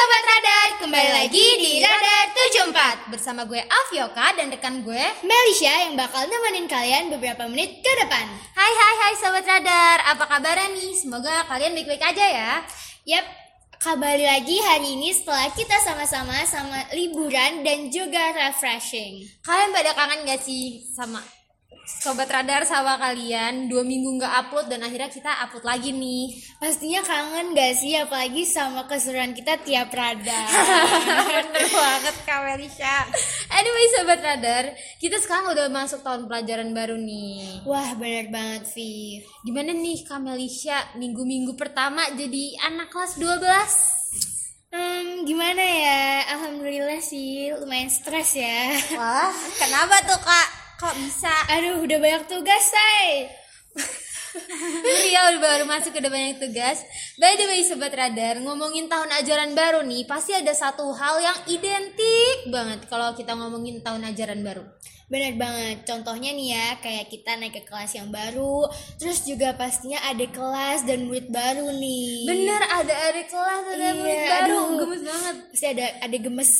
Sobat Radar, kembali lagi di Radar 74 Bersama gue Afyoka dan rekan gue Melisha yang bakal nemenin kalian beberapa menit ke depan. Hai hai hai Sobat Radar, apa kabarnya nih? Semoga kalian baik-baik aja ya Yap, kembali lagi hari ini setelah kita sama-sama sama liburan dan juga refreshing. Kalian pada kangen gak sih sama Sobat Radar sama kalian Dua minggu gak upload dan akhirnya kita upload lagi nih Pastinya kangen gak sih apalagi sama keseruan kita tiap radar. Bener banget Kak Melisha Anyway Sobat Radar, kita sekarang udah masuk tahun pelajaran baru nih Wah, bener banget, Vi. Gimana nih Kak Melisha minggu-minggu pertama jadi anak kelas 12? Hmm, gimana ya? Alhamdulillah sih lumayan stres ya. Wah, kenapa tuh kak? Kok bisa? Aduh, udah banyak tugas, say. Iya udah baru masuk udah banyak tugas By the way Sobat Radar Ngomongin tahun ajaran baru nih Pasti ada satu hal yang identik banget Kalau kita ngomongin tahun ajaran baru Bener banget, contohnya nih ya, kayak kita naik ke kelas yang baru, terus juga pastinya ada kelas dan murid baru nih. Bener ada adik kelas ada Iya, murid baru aduh. Gemes banget Pasti ada ada gemes.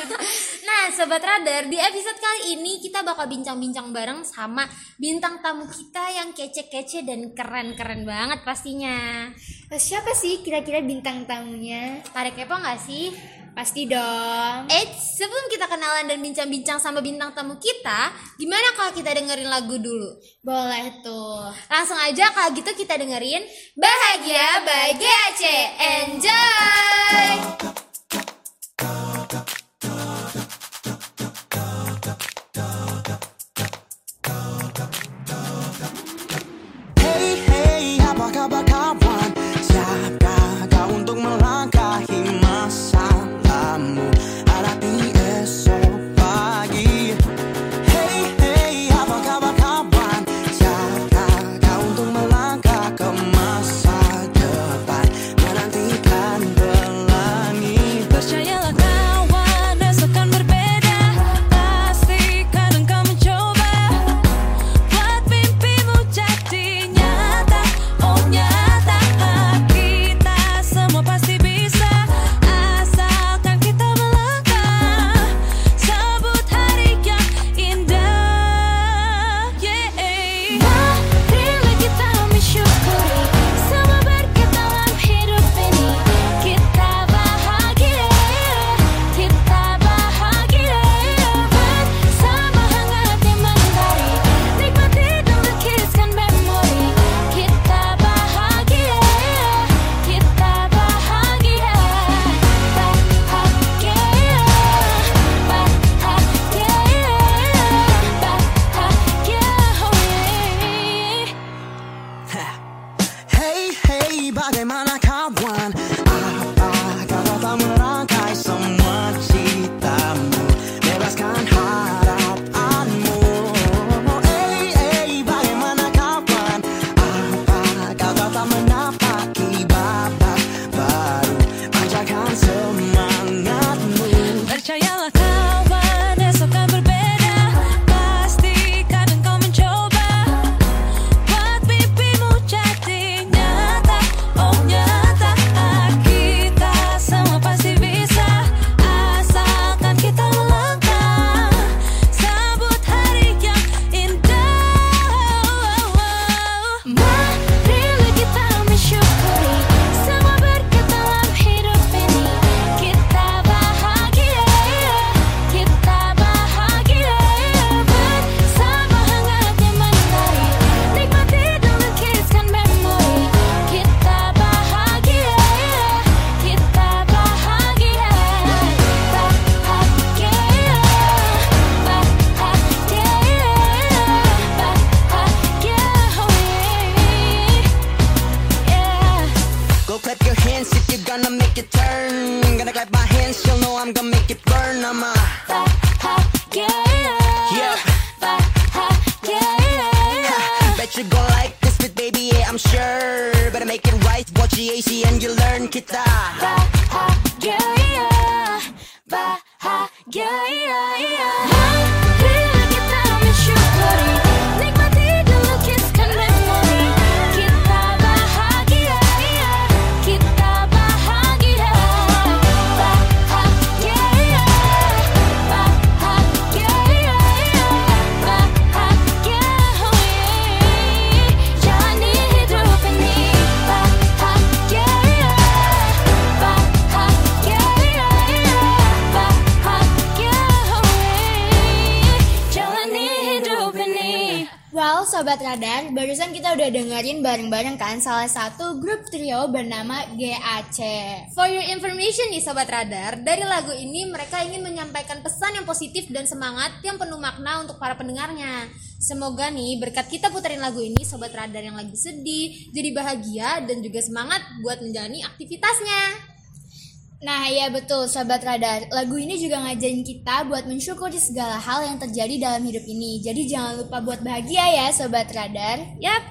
Nah Sobat Radar di episode kali ini Kita bakal bincang-bincang bareng sama Bintang tamu kita yang kece-kece dan keren-keren banget pastinya Siapa sih kira-kira bintang tamunya? Pada kepo gak sih? Pasti dong. Eits, sebelum kita kenalan dan bincang-bincang sama bintang tamu kita, gimana kalau kita dengerin lagu dulu? Boleh tuh. Langsung aja kalau gitu kita dengerin Bahagia by GAC. Enjoy! Sobat Radar, barusan kita udah dengerin bareng-bareng kan salah satu grup trio bernama GAC. For your information nih Sobat Radar, dari lagu ini mereka ingin menyampaikan pesan yang positif dan semangat yang penuh makna untuk para pendengarnya. Semoga nih berkat kita puterin lagu ini Sobat Radar yang lagi sedih, jadi bahagia dan juga semangat buat menjalani aktivitasnya. Nah ya betul Sobat Radar, lagu ini juga ngajarin kita buat mensyukuri segala hal yang terjadi dalam hidup ini. Jadi jangan lupa buat bahagia ya Sobat Radar. Yap.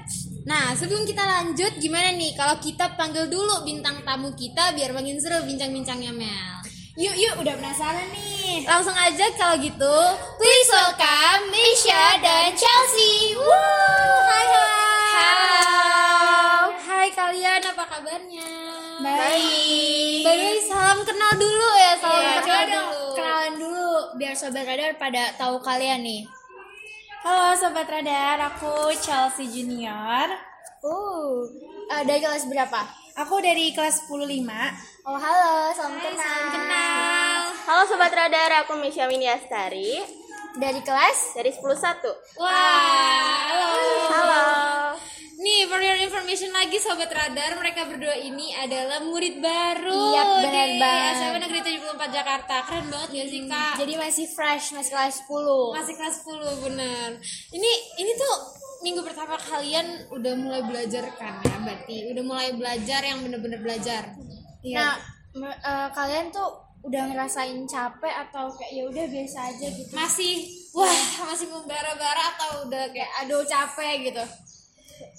Nah, sebelum kita lanjut, gimana nih kalau kita panggil dulu bintang tamu kita biar makin seru bincang-bincangnya Mel? Yuk yuk udah penasaran nih. Langsung aja kalau gitu, Please welcome Misha dan Chelsea. Woo! Hai Halo. Hai kalian, apa kabarnya? Baik. By the way, salam kenal dulu ya, salam Ya, kenal dulu. kenalan dulu biar Sobat Radar pada tahu kalian nih. Halo Sobat Radar, aku Chelsea Junior. Uh, eh, dari kelas berapa? Aku dari kelas 10 Oh halo, salam kenal. Salam kenal. Halo Sobat Radar, aku Misha Miniastari Dari kelas? dari 101 Wah, halo. Halo Nih, for your information lagi Sobat Radar, mereka berdua ini adalah murid baru Iya, benar banget. SMA Negeri 74 Jakarta. Keren banget gak sih, Kak? Jadi masih fresh, masih kelas 10. Masih kelas 10, bener. Ini ini tuh minggu pertama kalian udah mulai belajar kan ya, berarti udah mulai belajar yang bener-bener belajar. Nah, me- eh, kalian tuh udah ngerasain capek atau kayak ya udah biasa aja gitu? Masih wah, masih membara-bara atau udah kayak aduh capek gitu.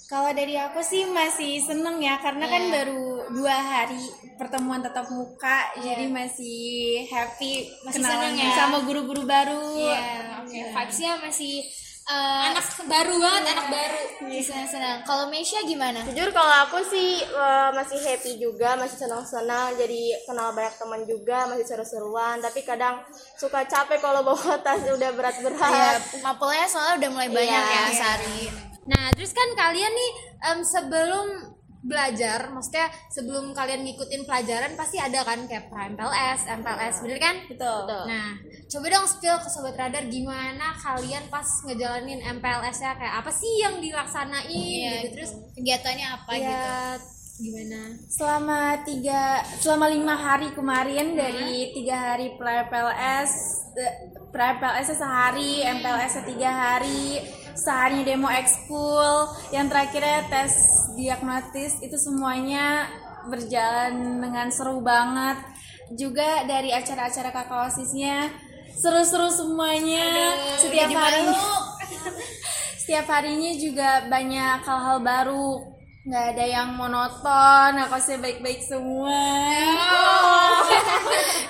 Kalau dari aku sih masih seneng ya, karena kan baru dua hari pertemuan tatap muka, jadi masih happy Masih kenalan seneng ya? sama guru-guru baru. Iya, oke. Vibes-nya masih eh, Anak baru banget, anak baru. masih senang-senang. Kalau Meisha gimana? Jujur kalau aku sih eh, masih happy juga, masih senang-senang Jadi kenal banyak teman juga, masih seru-seruan Tapi kadang suka capek kalau bawa tas udah berat-berat Ya, mapelnya soalnya udah mulai banyak Iya, ya iya. sehari. Nah, terus kan kalian nih em, sebelum belajar, maksudnya sebelum kalian ngikutin pelajaran pasti ada kan kayak PLS, MPLS, bener kan? Betul. Nah, coba dong spill ke sobat radar gimana kalian pas ngejalanin MPLS ya kayak apa sih yang dilaksanain Iya, gitu terus kegiatannya apa gitu? ya gimana? Selama tiga, selama lima hari kemarin dari tiga hari PLS, PLS sehari, MPLS tiga hari, seharinya demo ekskul, yang terakhirnya tes diagnotis itu semuanya berjalan dengan seru banget. Juga dari acara-acara kakak osisnya seru-seru semuanya. setiap hari, setiap harinya juga banyak hal-hal baru nggak ada yang monoton aku sih baik-baik semua.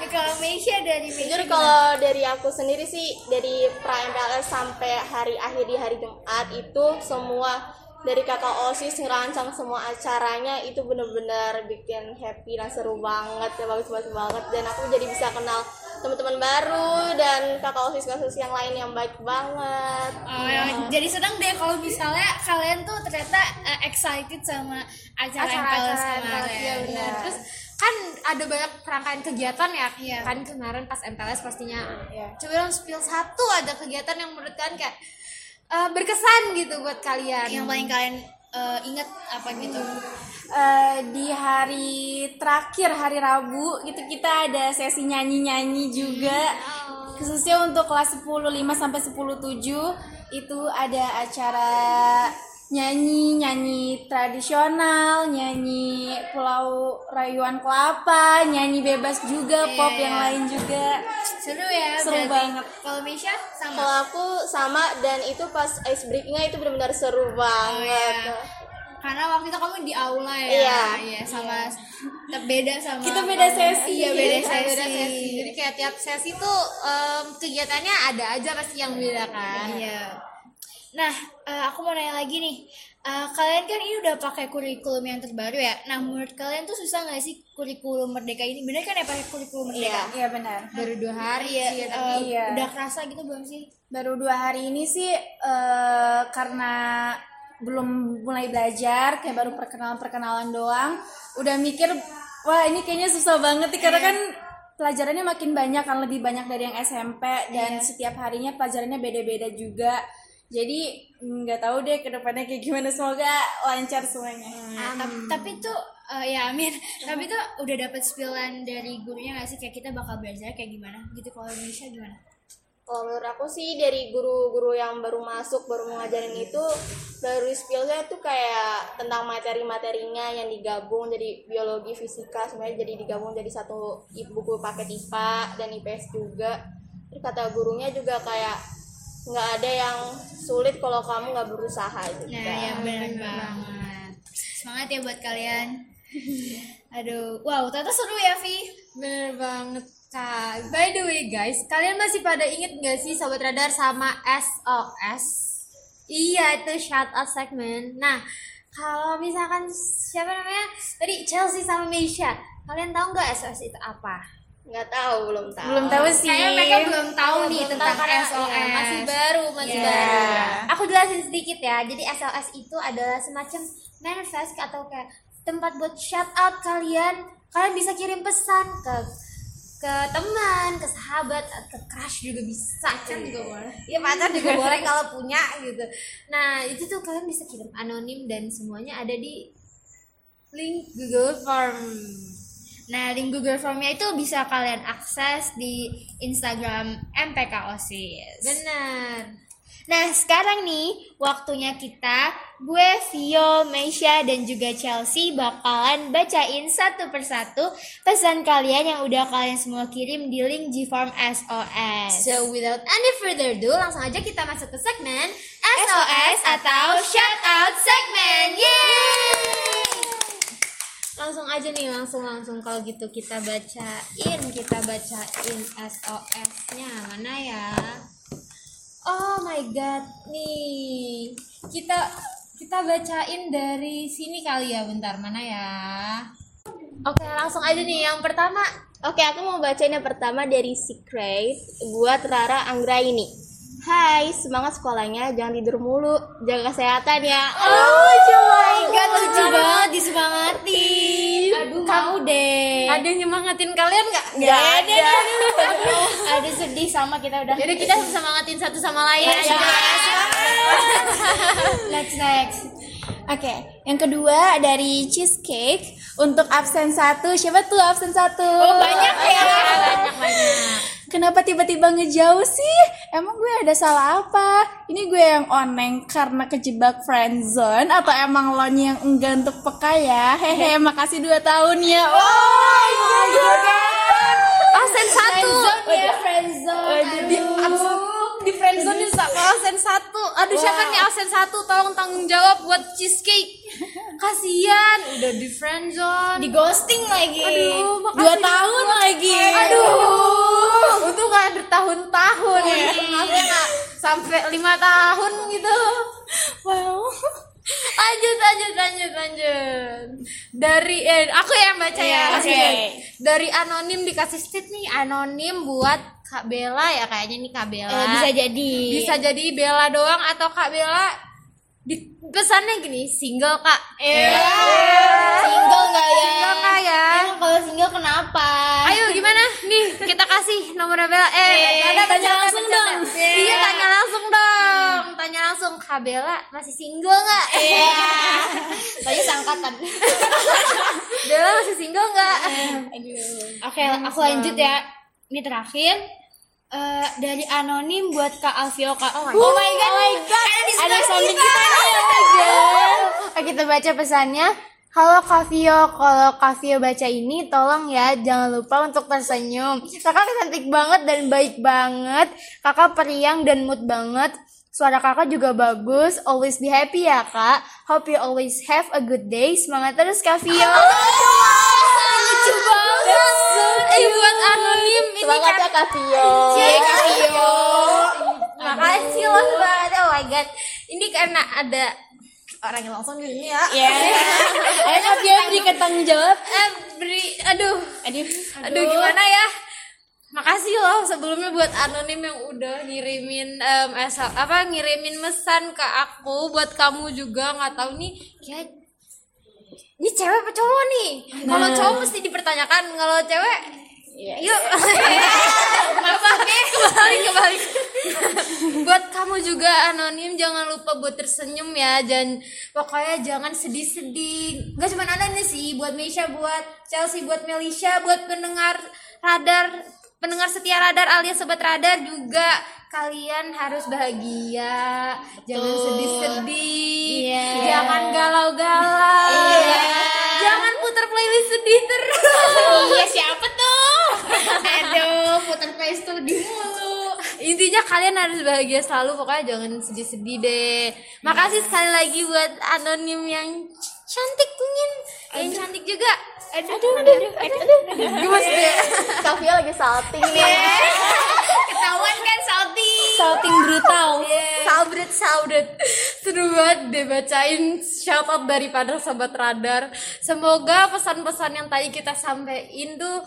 Kalau Meisha dari Jujur kalau dari aku sendiri sih Dari pra MPLS sampai hari akhir di hari Jumat Itu semua dari kakak OSIS ngerancang semua acaranya itu bener-bener bikin happy dan seru banget ya bagus-bagus banget. Dan aku jadi bisa kenal teman-teman baru dan kakak OSIS OSIS yang lain yang baik banget Oh, ya. jadi senang deh kalau misalnya kalian tuh ternyata eh, excited sama acara, kemarin. MPLS, iya benar. Terus kan ada banyak rangkaian kegiatan ya Iya. kan kemarin pas MPLS pastinya. Iya. Coba dong spill satu ada kegiatan yang menurut kalian kayak eh, berkesan gitu buat kalian. Yang paling kalian eh, ingat apa gitu? Eh, di hari terakhir hari Rabu itu kita ada sesi nyanyi-nyanyi juga khususnya untuk kelas 10 5 sampai 10 7 itu ada acara nyanyi nyanyi tradisional nyanyi Pulau Rayuan Kelapa nyanyi bebas juga pop yang lain juga Seru ya. Seru berarti. banget. Kalau Meisha sama. kalau aku sama dan itu pas ice breakingnya itu benar-benar seru banget Karena waktu itu kamu di aula ya. Iya. Iya, sama beda sama Kita beda sesi. Iya, beda sesi. beda sesi. Jadi kayak tiap sesi tuh em, kegiatannya ada aja pasti yang beda kan. Iya. Nah, eh, aku mau nanya lagi nih. Eh, kalian kan ini udah pakai kurikulum yang terbaru ya. Nah, menurut kalian tuh susah nggak sih kurikulum merdeka ini? Bener kan ya pakai kurikulum merdeka? iya benar Baru dua hari Iya, ya, eh, tapi iya. udah kerasa gitu belum sih? baru dua hari ini sih eh, karena belum mulai belajar kayak baru perkenalan perkenalan doang udah mikir wah ini kayaknya susah banget nih karena kan pelajarannya makin banyak kan lebih banyak dari yang SMP dan setiap harinya pelajarannya beda-beda juga Jadi nggak tahu deh ke depannya kayak gimana. Semoga lancar semuanya. Nah, tapi, tapi tuh eh, ya Amin. Tapi tuh udah dapet spillan dari gurunya gak sih? Kayak kita bakal belajar kayak gimana? Gitu kalau Indonesia gimana? Kalau menurut aku sih dari guru-guru yang baru masuk baru mengajarin itu baru skillnya tuh kayak tentang materi-materinya yang digabung jadi biologi fisika sebenarnya jadi digabung jadi satu buku paket IPA dan IPS juga. Terus kata gurunya juga kayak nggak ada yang sulit kalau kamu nggak berusaha gitu nah ya benar banget semangat ya buat kalian aduh wow ternyata seru ya Vi Bener banget kak. By the way guys, kalian masih pada inget gak sih Sobat Radar sama SOS? Iya itu shout out segment. Nah kalau misalkan siapa namanya tadi Chelsea sama Meisha, kalian tahu nggak SOS itu apa? Nggak tahu belum tahu Belum tahu sih. Kayaknya mereka belum tahu nih Belum tentang tahu SOS. iya, masih baru, masih Iya. baru. Aku jelasin sedikit ya. Jadi SOS itu adalah semacam manifest atau kayak tempat buat shout out kalian. Kalian bisa kirim pesan ke ke teman, ke sahabat, ke crush juga bisa kan juga boleh. Iya pacar juga boleh kalau punya gitu. Nah itu tuh kalian bisa kirim anonim dan semuanya ada di link Google Form. Nah, link Google Formnya itu bisa kalian akses di Instagram MPK OSIS. Benar. Nah, sekarang nih waktunya kita, gue, Vio, Meisha, dan juga Chelsea bakalan bacain satu persatu pesan kalian yang udah kalian semua kirim di link Gform SOS. So without any further ado, langsung aja kita masuk ke segmen SOS atau Shout Out Segment. Yeay! Langsung aja nih, langsung langsung kalau gitu kita bacain, kita bacain SOS-nya mana ya? Oh my god, nih kita kita bacain dari sini kali ya, bentar mana ya? Oke, langsung aja nih yang pertama. Oke, aku mau bacain yang pertama dari Secret buat Rara Anggraini. Hai, semangat sekolahnya, jangan tidur mulu, jaga kesehatan ya. Oh, my god, lucu banget disemangatin. Aduh, kamu deh. Ada yang nyemangatin kalian nggak? Gak ada. Ada sedih sama kita udah. Jadi kita semangatin satu sama lain. Iya, aja. Next next. Oke, yang kedua dari cheesecake untuk absen satu. Siapa tuh absen satu? Oh, banyak ya. Banyak banyak. Kenapa tiba-tiba ngejauh sih? Emang gue ada salah apa? Ini gue yang oneng karena kejebak friendzone atau emang lo yang enggak untuk peka ya? Hehe, makasih dua tahun ya. Oh, iya Absen satu. ya friendzone. absen di friendzone di satu. Aduh siapa nih absen satu? Tolong tanggung jawab buat cheesecake. Kasian udah di friendzone Di ghosting lagi. aduh makasih Dua tahun lagi. aduh. Untung gak bertahun-tahun ya. Maksudnya nggak sampai lima tahun gitu. Wow. Lanjut lanjut lanjut dari eh aku yang baca ya Oke. Oke. dari anonim dikasih stit nih anonim buat Kak Bella ya kayaknya nih Kak Bella Eh, bisa jadi. bisa jadi Bella doang atau Kak Bella di pesannya gini single Kak Single nggak ya? single Kak ya Emang kalau single kenapa? ayo gimana nih kita kasih nomornya Bella eh Eh, ada tanya langsung dong. iya tanya langsung dong tanya langsung Kak Bella masih single nggak Iya. Tanya sangkatan. Bella masih single nggak Oke, aku lanjut ya. Ini terakhir. Eh, dari anonim buat Kak Alfio Kak. Oh my god. Oh my god. Ada sounding kita. nih. Oh my god. Oke, kita baca pesannya. Halo Kak Vio, kalau Kak Vio baca ini tolong ya jangan lupa untuk tersenyum. Kakak cantik banget dan baik banget. Kakak periang dan mood banget. Suara kakak juga bagus. Always be happy ya kak. Hope you always have a good day. Semangat terus Kak Vio. Lucu banget. Eh buat anonim ini Semangat kan ya Kak Vio. makasih loh banget oh my god. Ini karena ada orang yang langsung di sini ya. Ya. Ayo Vio berikan tanggung jawab. eh beri aduh. Aduh. aduh gimana ya? Makasih loh sebelumnya buat anonim yang udah ngirimin em, esa- apa ngirimin mesan ke aku buat kamu juga. Nggak tahu nih kayak ini cewek apa cowok nih? Kalau cowok mesti dipertanyakan. Kalau cewek yuk. Apa kembali kembali buat kamu juga anonim jangan lupa buat tersenyum ya. Dan pokoknya jangan sedih-sedih. Nggak cuma anonim sih buat Meisha buat Chelsea buat Melisha buat pendengar radar pendengar setia radar alias sobat radar juga. Kalian harus bahagia. Jangan sedih-sedih. Iya. jangan galau-galau. Jangan putar playlist sedih terus. Iya siapa? Aduh, putar playlist tuh di mulu. intinya kalian harus bahagia selalu pokoknya jangan sedih-sedih deh. Makasih sekali lagi buat anonim yang cantik ingin yang cantik juga. Aduh, aduh, aduh, aduh, aduh. gemes deh. Kavia lagi salting. Nih. Ketahuan kan Salty? Shouting brutal. Saudret, saudret Seru banget deh bacain shout out daripada Sobat Radar. Semoga pesan-pesan yang tadi kita sampein tuh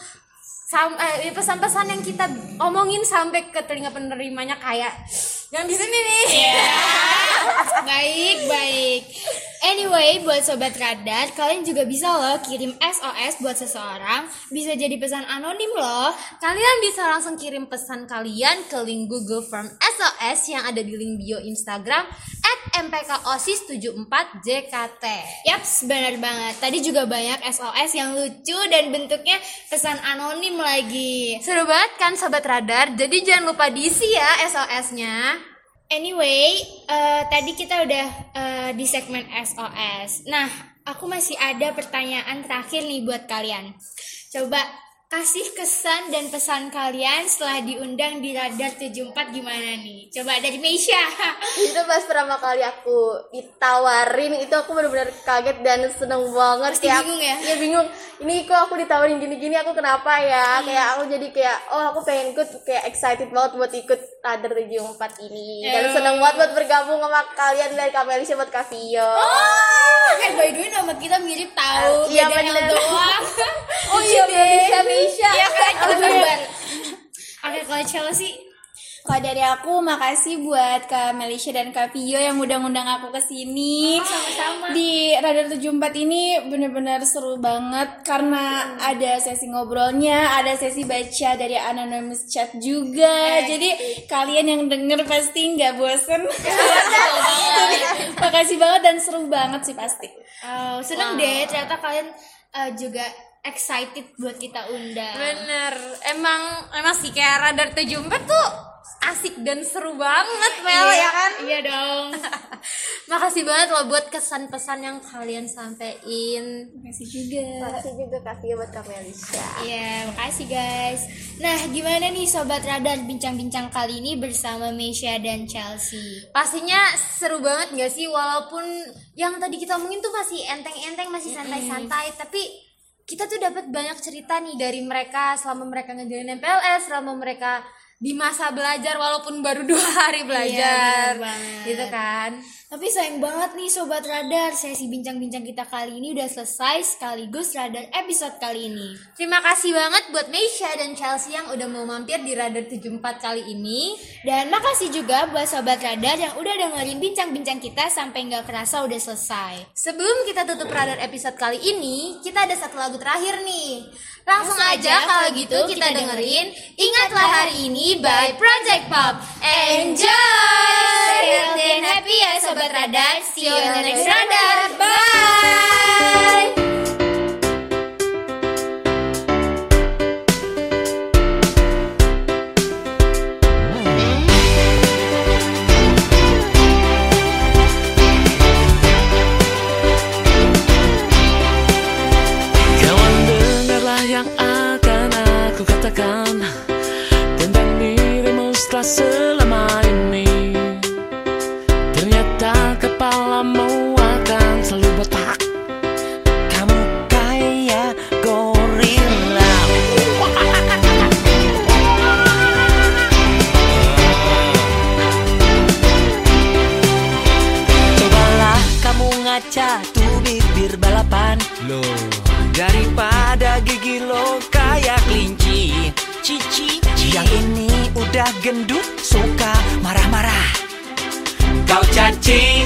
sam eh, pesan-pesan yang kita omongin sampai ke telinga penerimanya kayak yang di sini nih Baik, baik. Anyway, buat sobat radar, kalian juga bisa loh kirim SOS buat seseorang. Bisa jadi pesan anonim loh. Kalian bisa langsung kirim pesan kalian ke link Google Form SOS yang ada di link bio Instagram at mpkosis74jkt. Yaps, benar banget. Tadi juga banyak SOS yang lucu dan bentuknya pesan anonim lagi. Seru banget kan Sobat Radar? Jadi jangan lupa diisi ya SOS-nya. Anyway, eh, tadi kita udah eh, di segmen SOS. Nah, aku masih ada pertanyaan terakhir nih buat kalian. Coba kasih kesan dan pesan kalian setelah diundang di Radar 74 gimana nih? Coba dari Meisha. itu pas pertama kali aku ditawarin itu aku benar-benar kaget dan seneng banget Pasti Kayak- bingung ya? iya bingung ini kok aku ditawarin gini-gini aku kenapa ya kayak aku jadi kayak oh aku pengen ikut kayak excited banget buat ikut Radar 74 ini dan seneng banget buat bergabung sama kalian dari Kamelisha buat Kavio eh by the way nama kita mirip tahu. Iya, beda L bener. doang. Oh iya, Melisha, Meisha. Iya kan? Kembar. Oke, kalau Chelsea Kalau dari aku makasih buat Kak Melisha dan Kak Vio yang udah ngundang aku ke sini. sama-sama. Di Radar 74 ini bener-bener seru banget karena ada sesi ngobrolnya, ada sesi baca dari anonymous chat juga. Jadi kalian yang denger pasti nggak bosen. makasih banget dan seru banget sih pasti. Oh, seneng deh ternyata kalian eh, juga excited buat kita undang. Bener, emang emang sih kayak Radar 74 tuh asik dan seru banget, Mel Iya, ya kan? Iya dong. Makasih banget loh buat kesan-pesan yang kalian sampein. Makasih juga. makasih juga Kavio buat Kamelisha Iya, makasih guys. Nah, gimana nih sobat radar bincang-bincang kali ini bersama Meisha dan Chelsea? Pastinya seru banget gak sih walaupun yang tadi kita omongin tuh masih enteng-enteng, masih santai-santai, tapi kita tuh dapat banyak cerita nih dari mereka selama mereka ngejalin MPLS, selama mereka di masa belajar walaupun baru dua hari belajar, bener banget. gitu kan? Tapi sayang banget nih sobat radar, sesi bincang-bincang kita kali ini udah selesai sekaligus radar episode kali ini. Terima kasih banget buat Meisha dan Chelsea yang udah mau mampir di Radar 74 kali ini. Dan makasih juga buat sobat radar yang udah dengerin bincang-bincang kita sampai nggak kerasa udah selesai. Sebelum kita tutup Radar episode kali ini, kita ada satu lagu terakhir nih. Langsung, Langsung aja aja, kalau gitu gitu kita kita dengerin Ingatlah Hari Ini by Project Pop. Enjoy! And happy ya sobat radar. See you on the next radar. Bye! 19.